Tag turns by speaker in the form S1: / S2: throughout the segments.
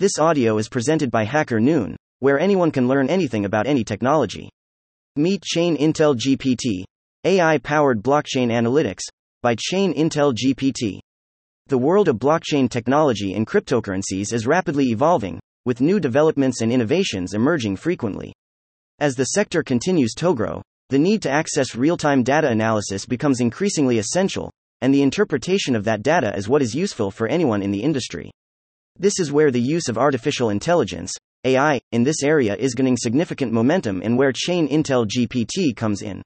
S1: This audio is presented by HackerNoon, where anyone can learn anything about any technology. Meet Chain Intel GPT, AI powered blockchain analytics, by Chain Intel GPT. The world of blockchain technology and cryptocurrencies is rapidly evolving, with new developments and innovations emerging frequently. As the sector continues to grow, the need to access real time data analysis becomes increasingly essential, and the interpretation of that data is what is useful for anyone in the industry. This is where the use of artificial intelligence, AI, in this area is gaining significant momentum and where Chain Intel GPT comes in.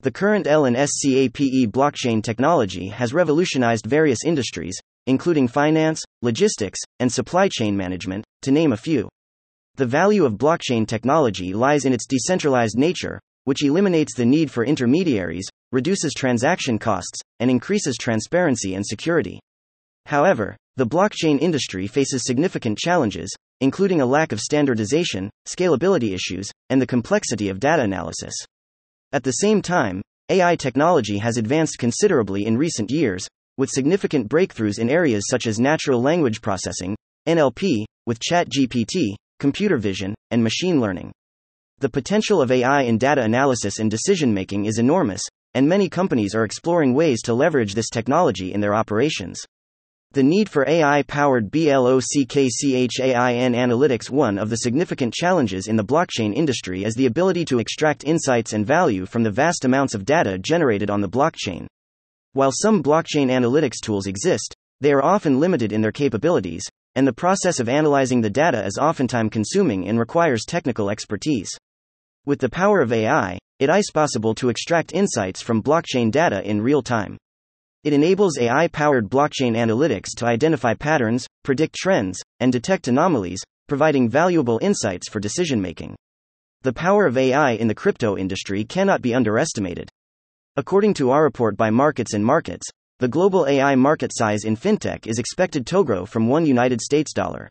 S1: The current LNSCAPE blockchain technology has revolutionized various industries, including finance, logistics, and supply chain management, to name a few. The value of blockchain technology lies in its decentralized nature, which eliminates the need for intermediaries, reduces transaction costs, and increases transparency and security. However, the blockchain industry faces significant challenges, including a lack of standardization, scalability issues, and the complexity of data analysis. At the same time, AI technology has advanced considerably in recent years, with significant breakthroughs in areas such as natural language processing, NLP, with ChatGPT, computer vision, and machine learning. The potential of AI in data analysis and decision making is enormous, and many companies are exploring ways to leverage this technology in their operations. The need for AI powered BLOCKCHAIN analytics One of the significant challenges in the blockchain industry is the ability to extract insights and value from the vast amounts of data generated on the blockchain. While some blockchain analytics tools exist, they are often limited in their capabilities, and the process of analyzing the data is often time consuming and requires technical expertise. With the power of AI, it is possible to extract insights from blockchain data in real time. It enables AI powered blockchain analytics to identify patterns, predict trends, and detect anomalies, providing valuable insights for decision making. The power of AI in the crypto industry cannot be underestimated. According to our report by Markets and Markets, the global AI market size in fintech is expected to grow from 1 United States dollar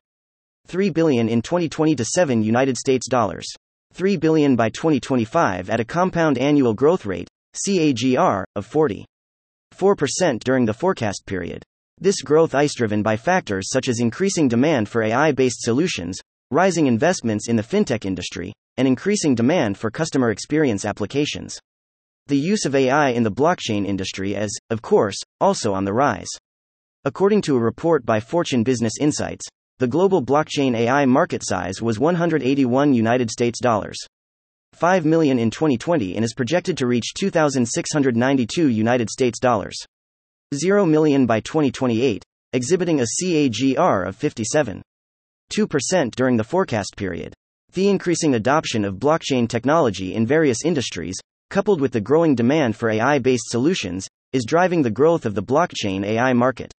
S1: 3 billion in 2020 to 7 United States dollars 3 billion by 2025 at a compound annual growth rate CAGR of 40 4% during the forecast period. This growth is driven by factors such as increasing demand for AI based solutions, rising investments in the fintech industry, and increasing demand for customer experience applications. The use of AI in the blockchain industry is, of course, also on the rise. According to a report by Fortune Business Insights, the global blockchain AI market size was 181 United States dollars. 5 million in 2020 and is projected to reach 2692 United States dollars. 0 million by 2028, exhibiting a CAGR of 57. 2% during the forecast period. The increasing adoption of blockchain technology in various industries, coupled with the growing demand for AI based solutions, is driving the growth of the blockchain AI market.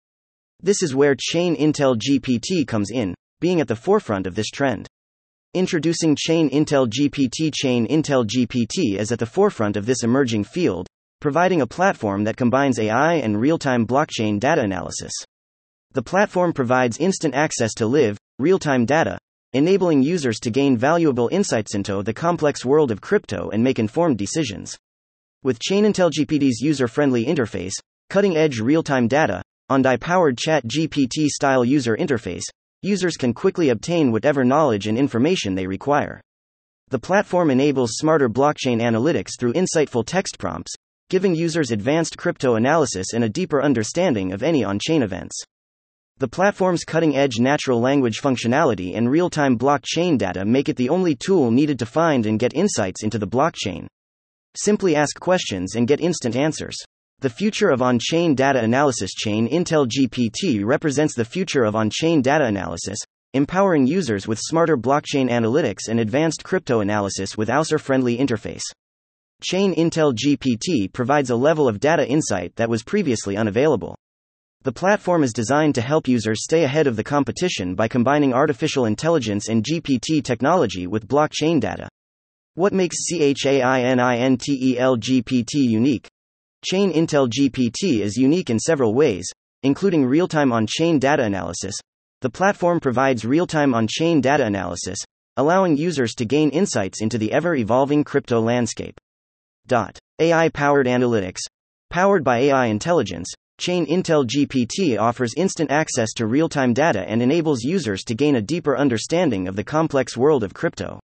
S1: This is where Chain Intel GPT comes in, being at the forefront of this trend. Introducing Chain Intel GPT Chain Intel GPT is at the forefront of this emerging field, providing a platform that combines AI and real time blockchain data analysis. The platform provides instant access to live, real time data, enabling users to gain valuable insights into the complex world of crypto and make informed decisions. With Intel GPT's user friendly interface, cutting edge real time data, on DI powered Chat GPT style user interface, users can quickly obtain whatever knowledge and information they require. The platform enables smarter blockchain analytics through insightful text prompts, giving users advanced crypto analysis and a deeper understanding of any on chain events. The platform's cutting edge natural language functionality and real time blockchain data make it the only tool needed to find and get insights into the blockchain. Simply ask questions and get instant answers. The future of on chain data analysis Chain Intel GPT represents the future of on chain data analysis, empowering users with smarter blockchain analytics and advanced crypto analysis with user friendly interface. Chain Intel GPT provides a level of data insight that was previously unavailable. The platform is designed to help users stay ahead of the competition by combining artificial intelligence and GPT technology with blockchain data. What makes CHAININTEL GPT unique? Chain Intel GPT is unique in several ways, including real time on chain data analysis. The platform provides real time on chain data analysis, allowing users to gain insights into the ever evolving crypto landscape. AI powered analytics. Powered by AI intelligence, Chain Intel GPT offers instant access to real time data and enables users to gain a deeper understanding of the complex world of crypto.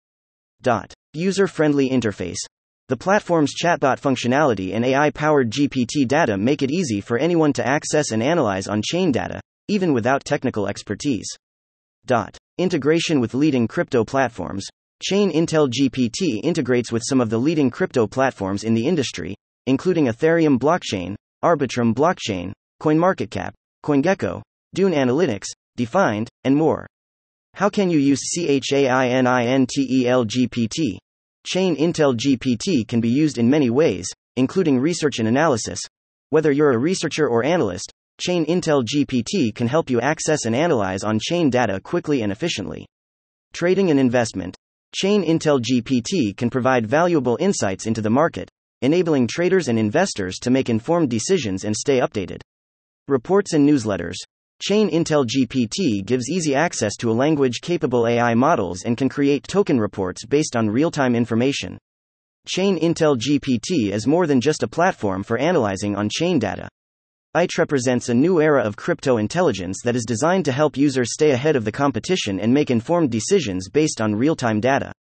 S1: User friendly interface. The platform's chatbot functionality and AI powered GPT data make it easy for anyone to access and analyze on chain data, even without technical expertise. Integration with leading crypto platforms. Chain Intel GPT integrates with some of the leading crypto platforms in the industry, including Ethereum blockchain, Arbitrum blockchain, CoinMarketCap, CoinGecko, Dune Analytics, Defined, and more. How can you use CHAININTEL GPT? Chain Intel GPT can be used in many ways, including research and analysis. Whether you're a researcher or analyst, Chain Intel GPT can help you access and analyze on chain data quickly and efficiently. Trading and investment. Chain Intel GPT can provide valuable insights into the market, enabling traders and investors to make informed decisions and stay updated. Reports and newsletters. Chain Intel GPT gives easy access to a language capable AI models and can create token reports based on real time information. Chain Intel GPT is more than just a platform for analyzing on chain data. IT represents a new era of crypto intelligence that is designed to help users stay ahead of the competition and make informed decisions based on real time data.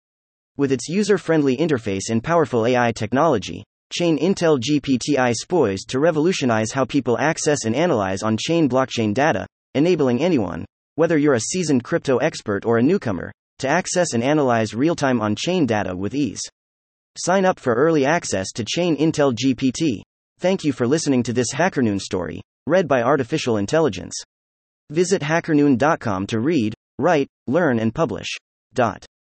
S1: With its user friendly interface and powerful AI technology, Chain Intel GPT is poised to revolutionize how people access and analyze on chain blockchain data, enabling anyone, whether you're a seasoned crypto expert or a newcomer, to access and analyze real time on chain data with ease. Sign up for early access to Chain Intel GPT. Thank you for listening to this HackerNoon story, read by Artificial Intelligence. Visit hackerNoon.com to read, write, learn, and publish. Dot.